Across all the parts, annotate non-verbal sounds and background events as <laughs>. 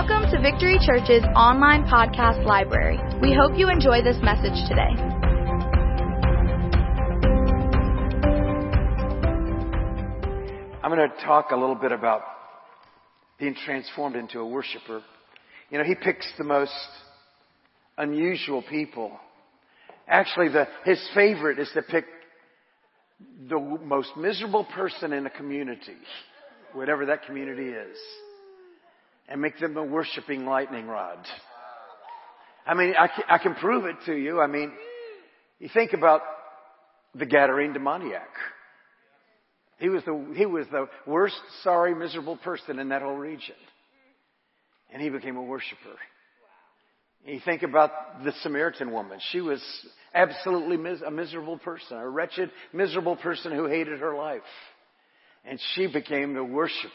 Welcome to Victory Church's online podcast library. We hope you enjoy this message today. I'm going to talk a little bit about being transformed into a worshiper. You know, he picks the most unusual people. Actually, the, his favorite is to pick the most miserable person in a community, whatever that community is and make them a worshiping lightning rod. I mean, I can, I can prove it to you. I mean, you think about the Gadarene demoniac. He was the, he was the worst, sorry, miserable person in that whole region. And he became a worshiper. You think about the Samaritan woman. She was absolutely mis- a miserable person, a wretched, miserable person who hated her life. And she became a worshiper.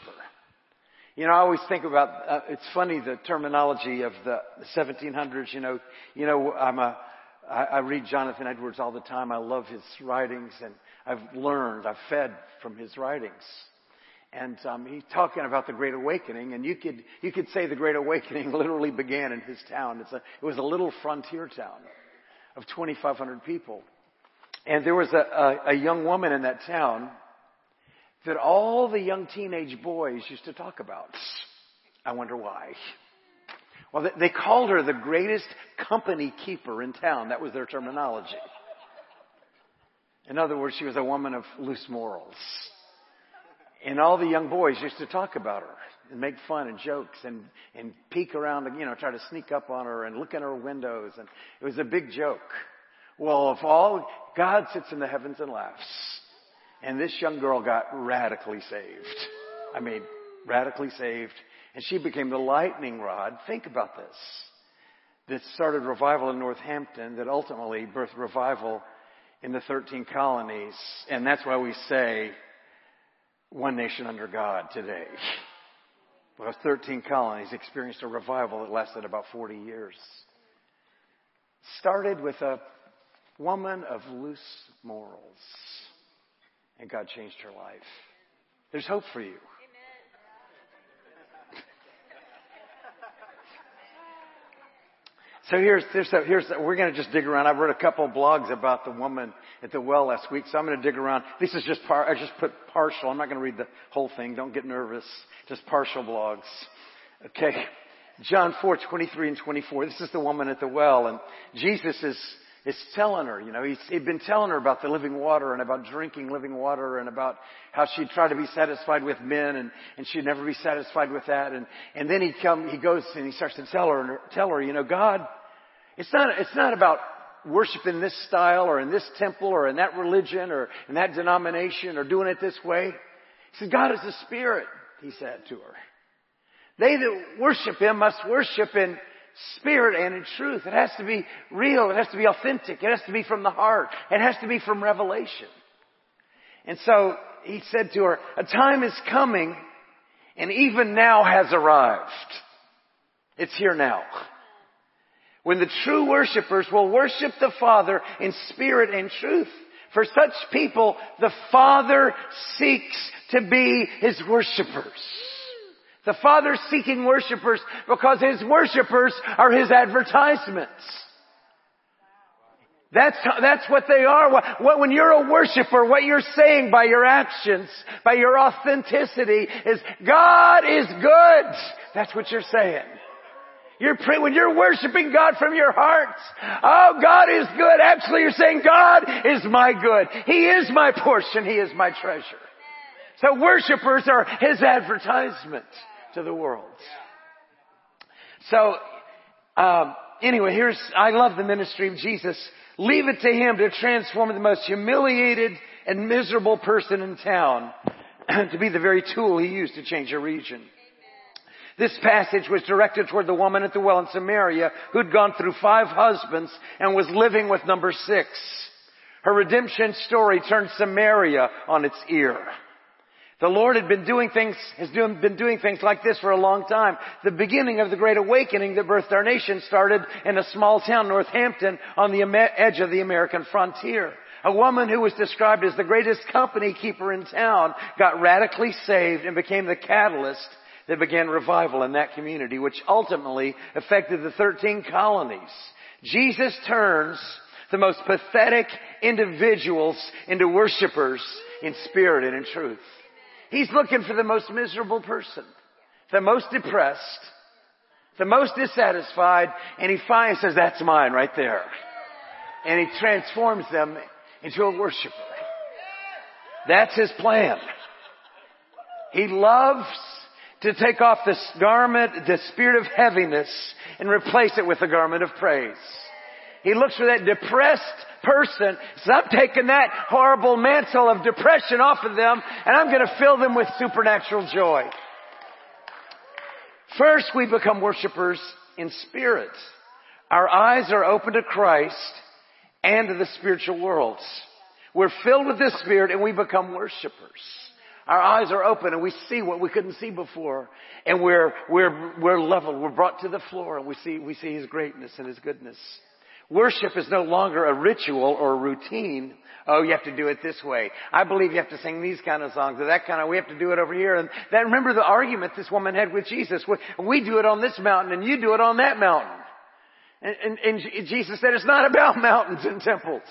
You know, I always think about, uh, it's funny the terminology of the 1700s, you know, you know, I'm a, I, I read Jonathan Edwards all the time. I love his writings and I've learned, I've fed from his writings. And um, he's talking about the Great Awakening, and you could you could say the Great Awakening <laughs> literally began in his town. It's a, it was a little frontier town of 2,500 people, and there was a, a, a young woman in that town that all the young teenage boys used to talk about. I wonder why. Well, they called her the greatest company keeper in town. That was their terminology. In other words, she was a woman of loose morals. And all the young boys used to talk about her and make fun and jokes and, and peek around, you know, try to sneak up on her and look in her windows. And it was a big joke. Well, if all, God sits in the heavens and laughs. And this young girl got radically saved. I mean, radically saved. And she became the lightning rod. Think about this. That started revival in Northampton that ultimately birthed revival in the 13 colonies. And that's why we say one nation under God today. Because 13 colonies experienced a revival that lasted about 40 years. Started with a woman of loose morals and God changed her life. There's hope for you. So here's, here's, here's we're going to just dig around. I've read a couple blogs about the woman at the well last week, so I'm going to dig around. This is just par, I just put partial. I'm not going to read the whole thing. Don't get nervous. Just partial blogs. Okay. John 4, 23 and 24. This is the woman at the well, and Jesus is it's telling her, you know, he's, he'd been telling her about the living water and about drinking living water and about how she'd try to be satisfied with men and, and she'd never be satisfied with that. And, and then he come, he goes and he starts to tell her, tell her, you know, God, it's not, it's not about worship in this style or in this temple or in that religion or in that denomination or doing it this way. He said, God is a spirit, he said to her. They that worship him must worship in spirit and in truth. It has to be real. It has to be authentic. It has to be from the heart. It has to be from revelation. And so he said to her, a time is coming and even now has arrived. It's here now. When the true worshipers will worship the Father in spirit and truth. For such people, the Father seeks to be His worshipers. The Father's seeking worshipers because His worshipers are His advertisements. That's, that's what they are. When you're a worshiper, what you're saying by your actions, by your authenticity is, God is good. That's what you're saying. You're when you're worshiping God from your heart, oh, God is good. Actually, you're saying, God is my good. He is my portion. He is my treasure. So worshipers are His advertisement to the world. So, um, anyway, here's, I love the ministry of Jesus. Leave it to Him to transform the most humiliated and miserable person in town <clears throat> to be the very tool He used to change a region. This passage was directed toward the woman at the well in Samaria who'd gone through five husbands and was living with number six. Her redemption story turned Samaria on its ear. The Lord had been doing things, has been doing things like this for a long time. The beginning of the Great Awakening that birthed our nation started in a small town, Northampton, on the edge of the American frontier. A woman who was described as the greatest company keeper in town got radically saved and became the catalyst that began revival in that community, which ultimately affected the 13 colonies. Jesus turns the most pathetic individuals into worshipers in spirit and in truth. He's looking for the most miserable person, the most depressed, the most dissatisfied, and he finally says, that's mine right there. And he transforms them into a worshiper. That's his plan. He loves to take off this garment, the spirit of heaviness, and replace it with the garment of praise. He looks for that depressed person, says, I'm taking that horrible mantle of depression off of them, and I'm gonna fill them with supernatural joy. First, we become worshipers in spirit. Our eyes are open to Christ and to the spiritual worlds. We're filled with the Spirit and we become worshipers. Our eyes are open and we see what we couldn't see before. And we're, we're, we're leveled. We're brought to the floor and we see, we see His greatness and His goodness. Worship is no longer a ritual or a routine. Oh, you have to do it this way. I believe you have to sing these kind of songs or that kind of, we have to do it over here. And that, remember the argument this woman had with Jesus. We do it on this mountain and you do it on that mountain. And, and, and Jesus said it's not about <laughs> mountains and temples.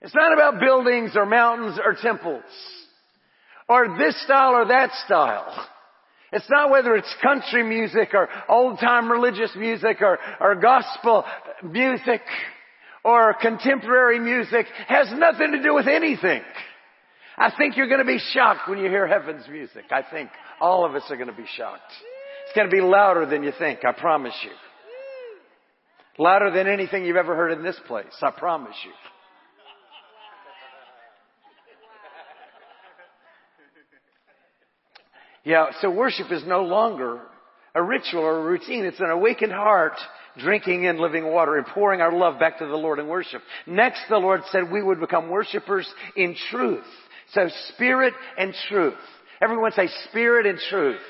It's not about buildings or mountains or temples. Or this style or that style. It's not whether it's country music or old time religious music or, or gospel music or contemporary music. It has nothing to do with anything. I think you're going to be shocked when you hear heaven's music. I think all of us are going to be shocked. It's going to be louder than you think. I promise you. Louder than anything you've ever heard in this place. I promise you. Yeah, so worship is no longer a ritual or a routine. It's an awakened heart drinking in living water and pouring our love back to the Lord in worship. Next, the Lord said we would become worshipers in truth. So spirit and truth. Everyone say spirit and truth.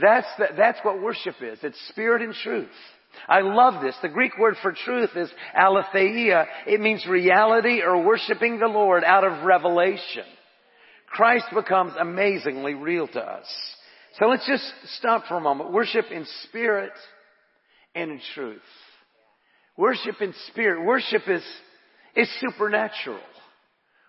That's, the, that's what worship is. It's spirit and truth. I love this. The Greek word for truth is aletheia. It means reality or worshiping the Lord out of revelation. Christ becomes amazingly real to us. So let's just stop for a moment. Worship in spirit and in truth. Worship in spirit. Worship is, is supernatural.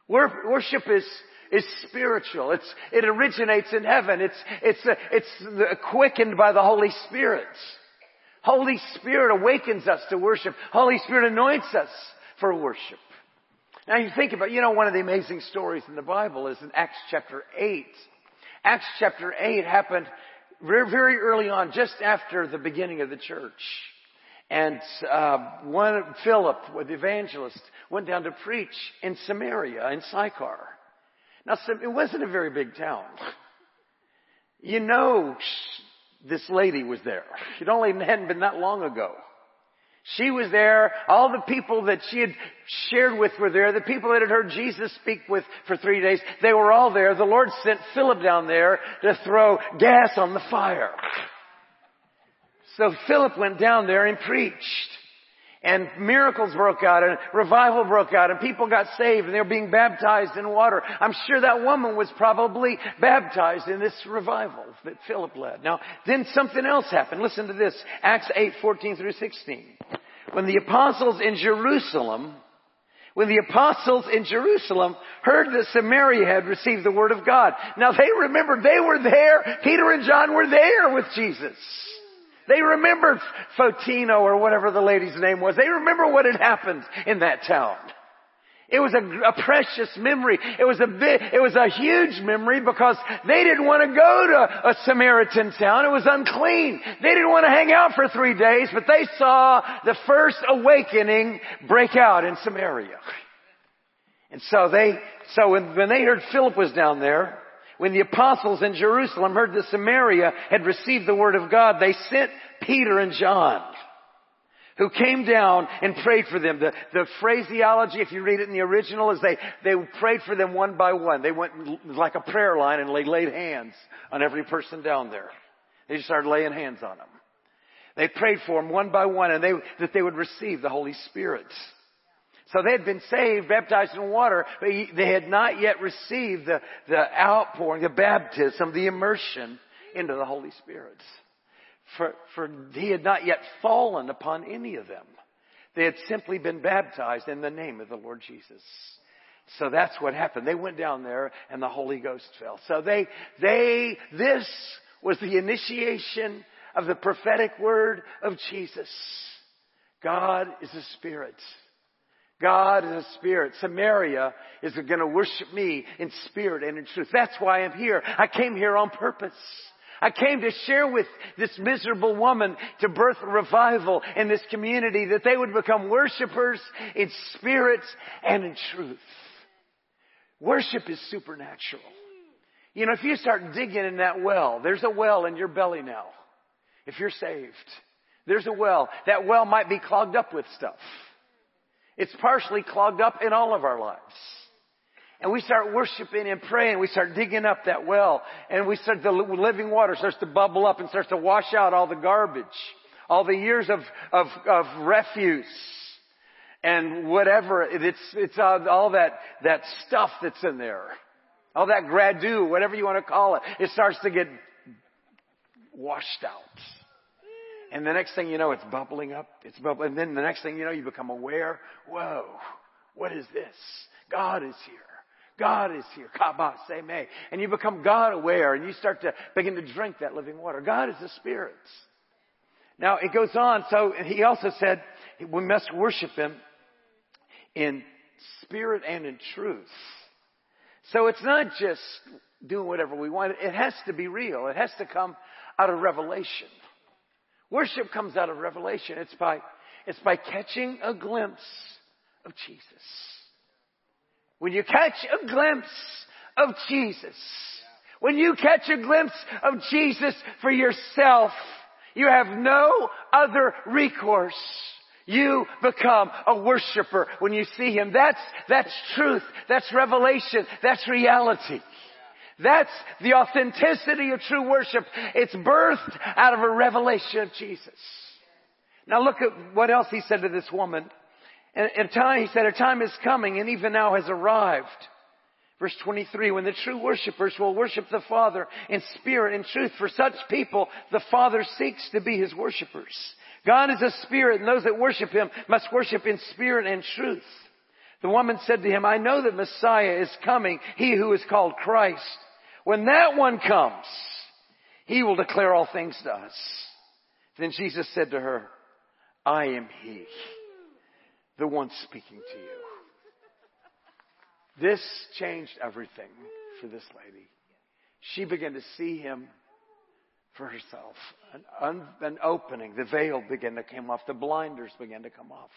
Worship is, is spiritual. It's, it originates in heaven. It's, it's, it's quickened by the Holy Spirit. Holy Spirit awakens us to worship. Holy Spirit anoints us for worship. Now you think about, you know, one of the amazing stories in the Bible is in Acts chapter 8. Acts chapter 8 happened very, very early on, just after the beginning of the church. And uh, one Philip, the evangelist, went down to preach in Samaria, in Sychar. Now, it wasn't a very big town. You know, this lady was there. It only hadn't been that long ago. She was there. All the people that she had shared with were there. The people that had heard Jesus speak with for three days, they were all there. The Lord sent Philip down there to throw gas on the fire. So Philip went down there and preached. And miracles broke out and revival broke out and people got saved and they were being baptized in water. I'm sure that woman was probably baptized in this revival that Philip led. Now, then something else happened. Listen to this. Acts 8, 14 through 16. When the apostles in Jerusalem when the apostles in Jerusalem heard that Samaria had received the word of God. Now they remembered they were there. Peter and John were there with Jesus. They remembered Fotino or whatever the lady's name was. They remember what had happened in that town. It was a, a, precious memory. It was a it was a huge memory because they didn't want to go to a Samaritan town. It was unclean. They didn't want to hang out for three days, but they saw the first awakening break out in Samaria. And so they, so when, when they heard Philip was down there, when the apostles in Jerusalem heard that Samaria had received the word of God, they sent Peter and John, who came down and prayed for them. The, the phraseology, if you read it in the original, is they, they prayed for them one by one. They went like a prayer line and they laid hands on every person down there. They just started laying hands on them. They prayed for them one by one and they, that they would receive the Holy Spirit. So they had been saved, baptized in water, but they had not yet received the, the outpouring, the baptism, the immersion into the Holy Spirit. For, for he had not yet fallen upon any of them. They had simply been baptized in the name of the Lord Jesus. So that's what happened. They went down there and the Holy Ghost fell. So they, they, this was the initiation of the prophetic word of Jesus. God is a spirit. God is a spirit. Samaria is going to worship me in spirit and in truth. That's why I'm here. I came here on purpose. I came to share with this miserable woman to birth a revival in this community that they would become worshipers in spirit and in truth. Worship is supernatural. You know, if you start digging in that well, there's a well in your belly now. If you're saved, there's a well. That well might be clogged up with stuff. It's partially clogged up in all of our lives. And we start worshiping and praying. We start digging up that well. And we start, the living water starts to bubble up and starts to wash out all the garbage. All the years of, of, of refuse. And whatever. It's, it's all that, that stuff that's in there. All that gradu, whatever you want to call it. It starts to get washed out. And the next thing you know, it's bubbling up. It's bubbling. And then the next thing you know, you become aware. Whoa, what is this? God is here. God is here. Kaba me. And you become God aware and you start to begin to drink that living water. God is the Spirit. Now it goes on. So he also said we must worship Him in spirit and in truth. So it's not just doing whatever we want. It has to be real. It has to come out of revelation. Worship comes out of revelation. It's by, it's by catching a glimpse of Jesus. When you catch a glimpse of Jesus, when you catch a glimpse of Jesus for yourself, you have no other recourse. You become a worshiper when you see Him. That's, that's truth. That's revelation. That's reality. That's the authenticity of true worship. It's birthed out of a revelation of Jesus. Now look at what else he said to this woman. And time, he said, a time is coming and even now has arrived. Verse 23, when the true worshippers will worship the Father in spirit and truth, for such people, the Father seeks to be his worshippers. God is a spirit and those that worship him must worship in spirit and truth. The woman said to him, I know that Messiah is coming, he who is called Christ. When that one comes, he will declare all things to us. Then Jesus said to her, I am he, the one speaking to you. This changed everything for this lady. She began to see him for herself. An, un, an opening, the veil began to come off, the blinders began to come off.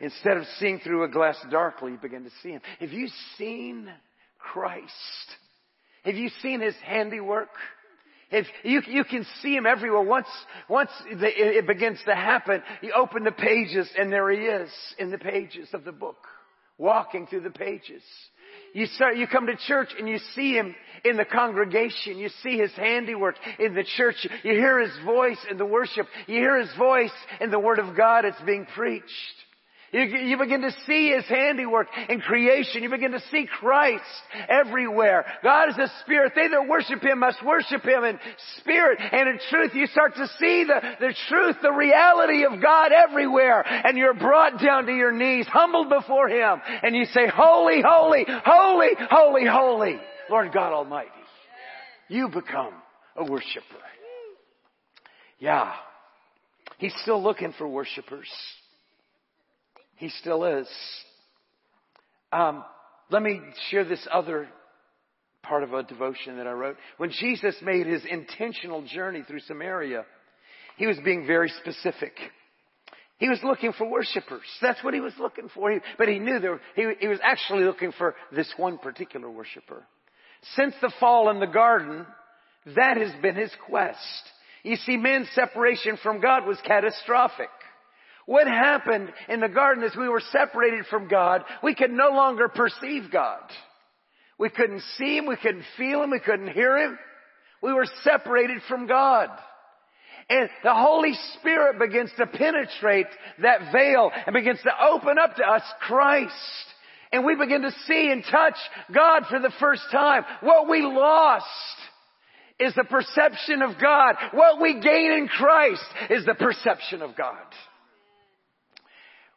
Instead of seeing through a glass darkly, you begin to see him. Have you seen Christ? Have you seen his handiwork? If you, you can see him everywhere. Once, once it begins to happen, you open the pages and there he is in the pages of the book, walking through the pages. You start, you come to church and you see him in the congregation. You see his handiwork in the church. You hear his voice in the worship. You hear his voice in the word of God It's being preached. You, you begin to see His handiwork in creation. You begin to see Christ everywhere. God is a spirit. They that worship Him must worship Him in spirit and in truth. You start to see the, the truth, the reality of God everywhere. And you're brought down to your knees, humbled before Him. And you say, holy, holy, holy, holy, holy, Lord God Almighty. You become a worshiper. Yeah. He's still looking for worshipers. He still is. Um, let me share this other part of a devotion that I wrote. When Jesus made his intentional journey through Samaria, he was being very specific. He was looking for worshipers. That's what he was looking for. He, but he knew there, he, he was actually looking for this one particular worshiper. Since the fall in the garden, that has been his quest. You see, man's separation from God was catastrophic. What happened in the garden is we were separated from God. We could no longer perceive God. We couldn't see Him. We couldn't feel Him. We couldn't hear Him. We were separated from God. And the Holy Spirit begins to penetrate that veil and begins to open up to us Christ. And we begin to see and touch God for the first time. What we lost is the perception of God. What we gain in Christ is the perception of God.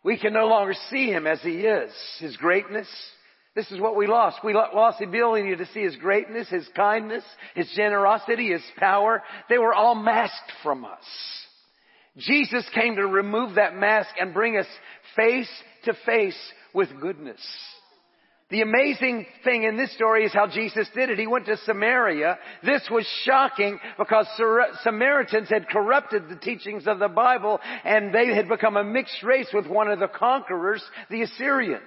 We can no longer see Him as He is. His greatness. This is what we lost. We lost the ability to see His greatness, His kindness, His generosity, His power. They were all masked from us. Jesus came to remove that mask and bring us face to face with goodness. The amazing thing in this story is how Jesus did it. He went to Samaria. This was shocking because Samaritans had corrupted the teachings of the Bible and they had become a mixed race with one of the conquerors, the Assyrians.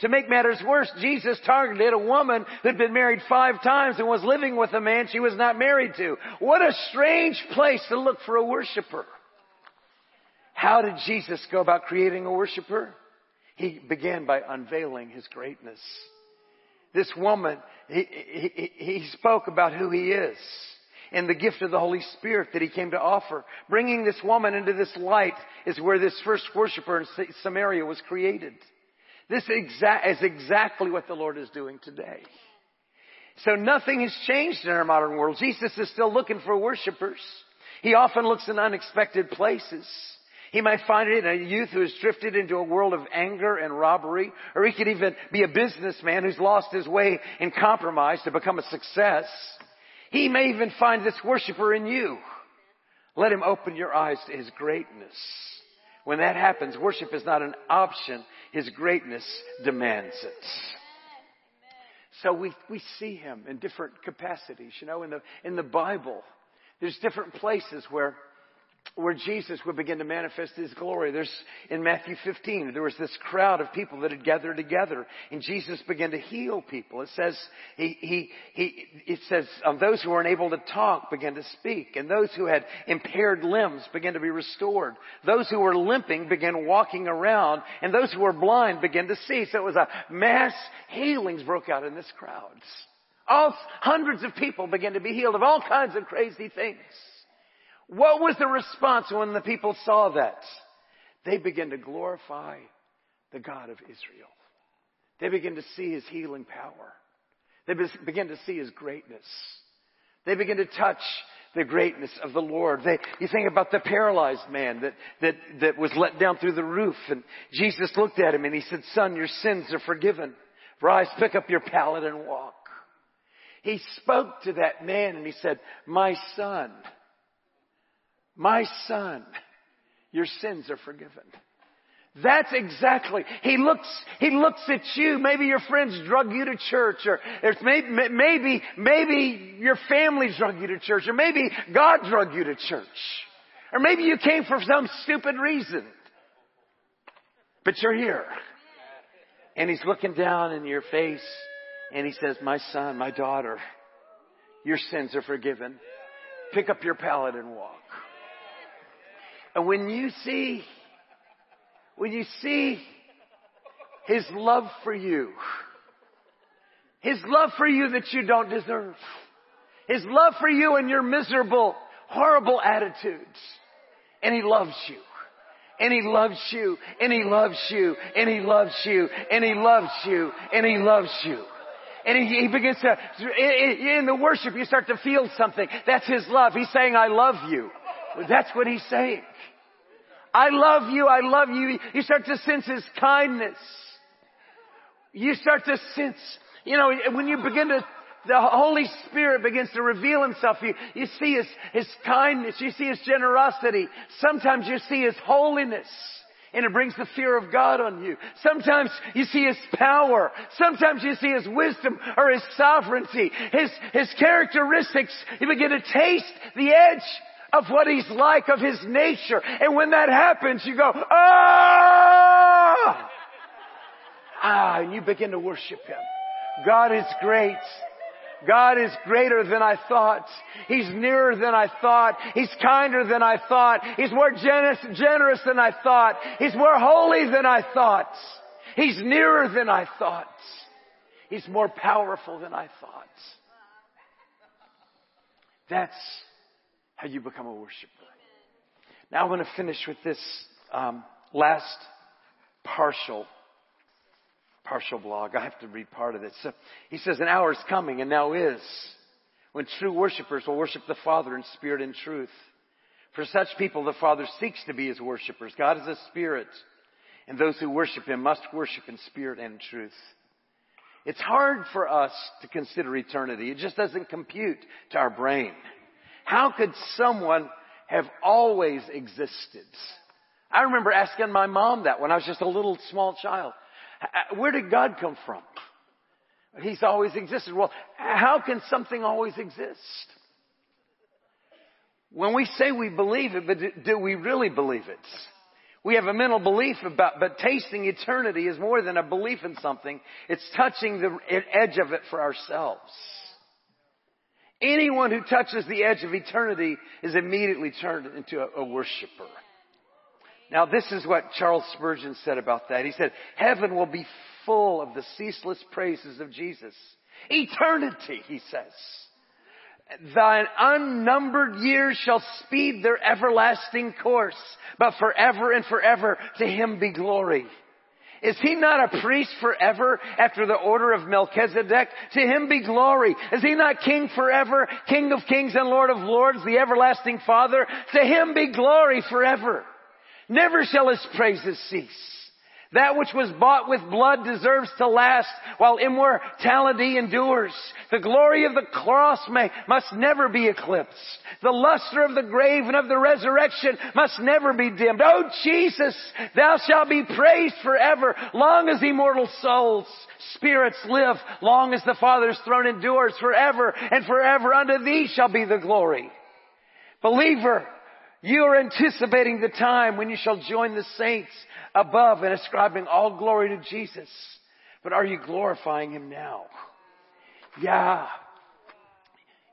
To make matters worse, Jesus targeted a woman who'd been married five times and was living with a man she was not married to. What a strange place to look for a worshiper. How did Jesus go about creating a worshiper? He began by unveiling his greatness. This woman, he, he, he spoke about who he is and the gift of the Holy Spirit that he came to offer. Bringing this woman into this light is where this first worshiper in Samaria was created. This is exactly what the Lord is doing today. So nothing has changed in our modern world. Jesus is still looking for worshipers. He often looks in unexpected places. He might find it in a youth who has drifted into a world of anger and robbery, or he could even be a businessman who's lost his way in compromise to become a success. He may even find this worshiper in you. Let him open your eyes to his greatness. When that happens, worship is not an option. His greatness demands it. So we, we see him in different capacities. You know, in the, in the Bible, there's different places where where Jesus would begin to manifest His glory. There's, in Matthew 15, there was this crowd of people that had gathered together and Jesus began to heal people. It says, he, he, he, it says, um, those who were unable to talk began to speak and those who had impaired limbs began to be restored. Those who were limping began walking around and those who were blind began to see. So it was a mass healings broke out in this crowd. All hundreds of people began to be healed of all kinds of crazy things. What was the response when the people saw that? They began to glorify the God of Israel. They began to see his healing power. They began to see his greatness. They began to touch the greatness of the Lord. They, you think about the paralyzed man that, that, that was let down through the roof and Jesus looked at him and he said, son, your sins are forgiven. Rise, pick up your pallet and walk. He spoke to that man and he said, my son, my son, your sins are forgiven. That's exactly. He looks, he looks at you. Maybe your friends drug you to church or maybe, maybe, maybe your family drug you to church or maybe God drug you to church. Or maybe you came for some stupid reason. But you're here. And he's looking down in your face and he says, my son, my daughter, your sins are forgiven. Pick up your pallet and walk. And when you see, when you see His love for you, His love for you that you don't deserve, His love for you and your miserable, horrible attitudes, and He loves you. And he loves you, and he loves you, and he loves you, and he loves you, and he loves you. And he, he begins to, in the worship, you start to feel something. That's his love. He's saying, I love you. That's what he's saying. I love you, I love you. You start to sense His kindness. You start to sense, you know, when you begin to, the Holy Spirit begins to reveal Himself. You, you see His, His kindness. You see His generosity. Sometimes you see His holiness. And it brings the fear of God on you. Sometimes you see His power. Sometimes you see His wisdom or His sovereignty. His, His characteristics. You begin to taste the edge of what he's like, of his nature. And when that happens, you go, ah! Ah, and you begin to worship him. God is great. God is greater than I thought. He's nearer than I thought. He's kinder than I thought. He's more generous, generous than I thought. He's more holy than I thought. He's nearer than I thought. He's more powerful than I thought. That's how you become a worshiper. Now I'm going to finish with this um, last partial partial blog. I have to read part of it. So he says, "An hour is coming, and now is, when true worshipers will worship the Father in spirit and truth. For such people, the Father seeks to be his worshipers. God is a spirit, and those who worship him must worship in spirit and truth. It's hard for us to consider eternity. It just doesn't compute to our brain. How could someone have always existed? I remember asking my mom that when I was just a little small child. Uh, where did God come from? He's always existed. Well, how can something always exist? When we say we believe it, but do we really believe it? We have a mental belief about, but tasting eternity is more than a belief in something. It's touching the edge of it for ourselves. Anyone who touches the edge of eternity is immediately turned into a, a worshiper. Now this is what Charles Spurgeon said about that. He said, heaven will be full of the ceaseless praises of Jesus. Eternity, he says. Thine unnumbered years shall speed their everlasting course, but forever and forever to him be glory. Is he not a priest forever after the order of Melchizedek? To him be glory. Is he not king forever, king of kings and lord of lords, the everlasting father? To him be glory forever. Never shall his praises cease. That which was bought with blood deserves to last while immortality endures. The glory of the cross may, must never be eclipsed. The luster of the grave and of the resurrection must never be dimmed. Oh Jesus, thou shalt be praised forever, long as immortal souls, spirits live, long as the Father's throne endures forever and forever. Unto thee shall be the glory. Believer, you are anticipating the time when you shall join the saints above and ascribing all glory to Jesus. But are you glorifying Him now? Yeah.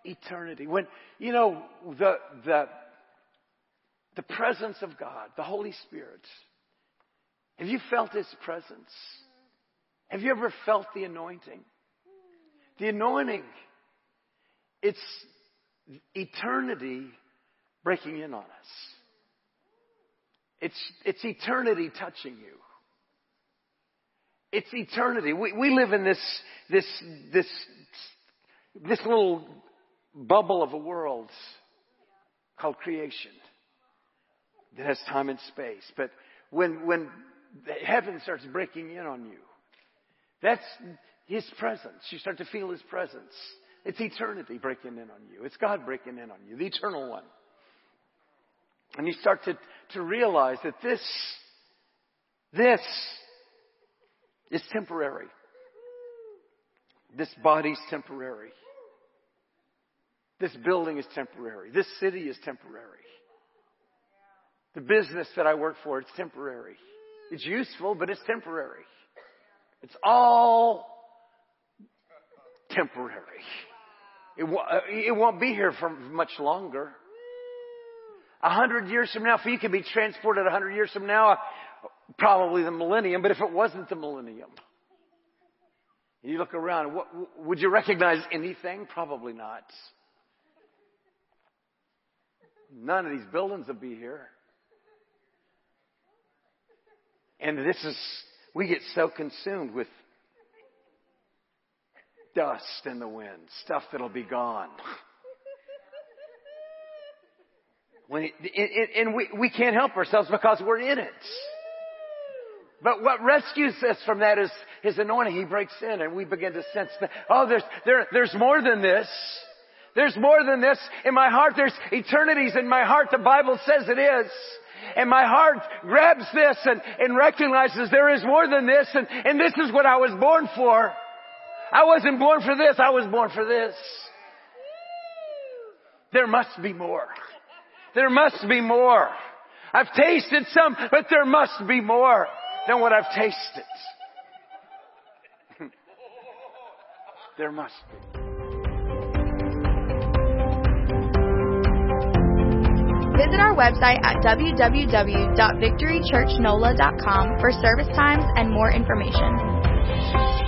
Eternity. When, you know, the, the, the presence of God, the Holy Spirit. Have you felt His presence? Have you ever felt the anointing? The anointing. It's eternity breaking in on us. It's, it's eternity touching you. It's eternity. We, we live in this, this, this, this little bubble of a world called creation that has time and space. But when, when heaven starts breaking in on you, that's His presence. You start to feel His presence. It's eternity breaking in on you. It's God breaking in on you, the eternal one. And you start to, to realize that this, this is temporary. This body's temporary. This building is temporary. This city is temporary. The business that I work for, it's temporary. It's useful, but it's temporary. It's all temporary. It, it won't be here for much longer. A hundred years from now, if you could be transported a hundred years from now, probably the millennium, but if it wasn't the millennium, you look around, what, would you recognize anything? Probably not. None of these buildings will be here. And this is, we get so consumed with dust in the wind, stuff that'll be gone. When it, and we, we can't help ourselves because we're in it. But what rescues us from that is His anointing. He breaks in and we begin to sense that, oh, there's, there, there's more than this. There's more than this. In my heart, there's eternities in my heart. The Bible says it is. And my heart grabs this and, and recognizes there is more than this and, and this is what I was born for. I wasn't born for this. I was born for this. There must be more. There must be more. I've tasted some, but there must be more than what I've tasted. <laughs> there must be. Visit our website at www.victorychurchnola.com for service times and more information.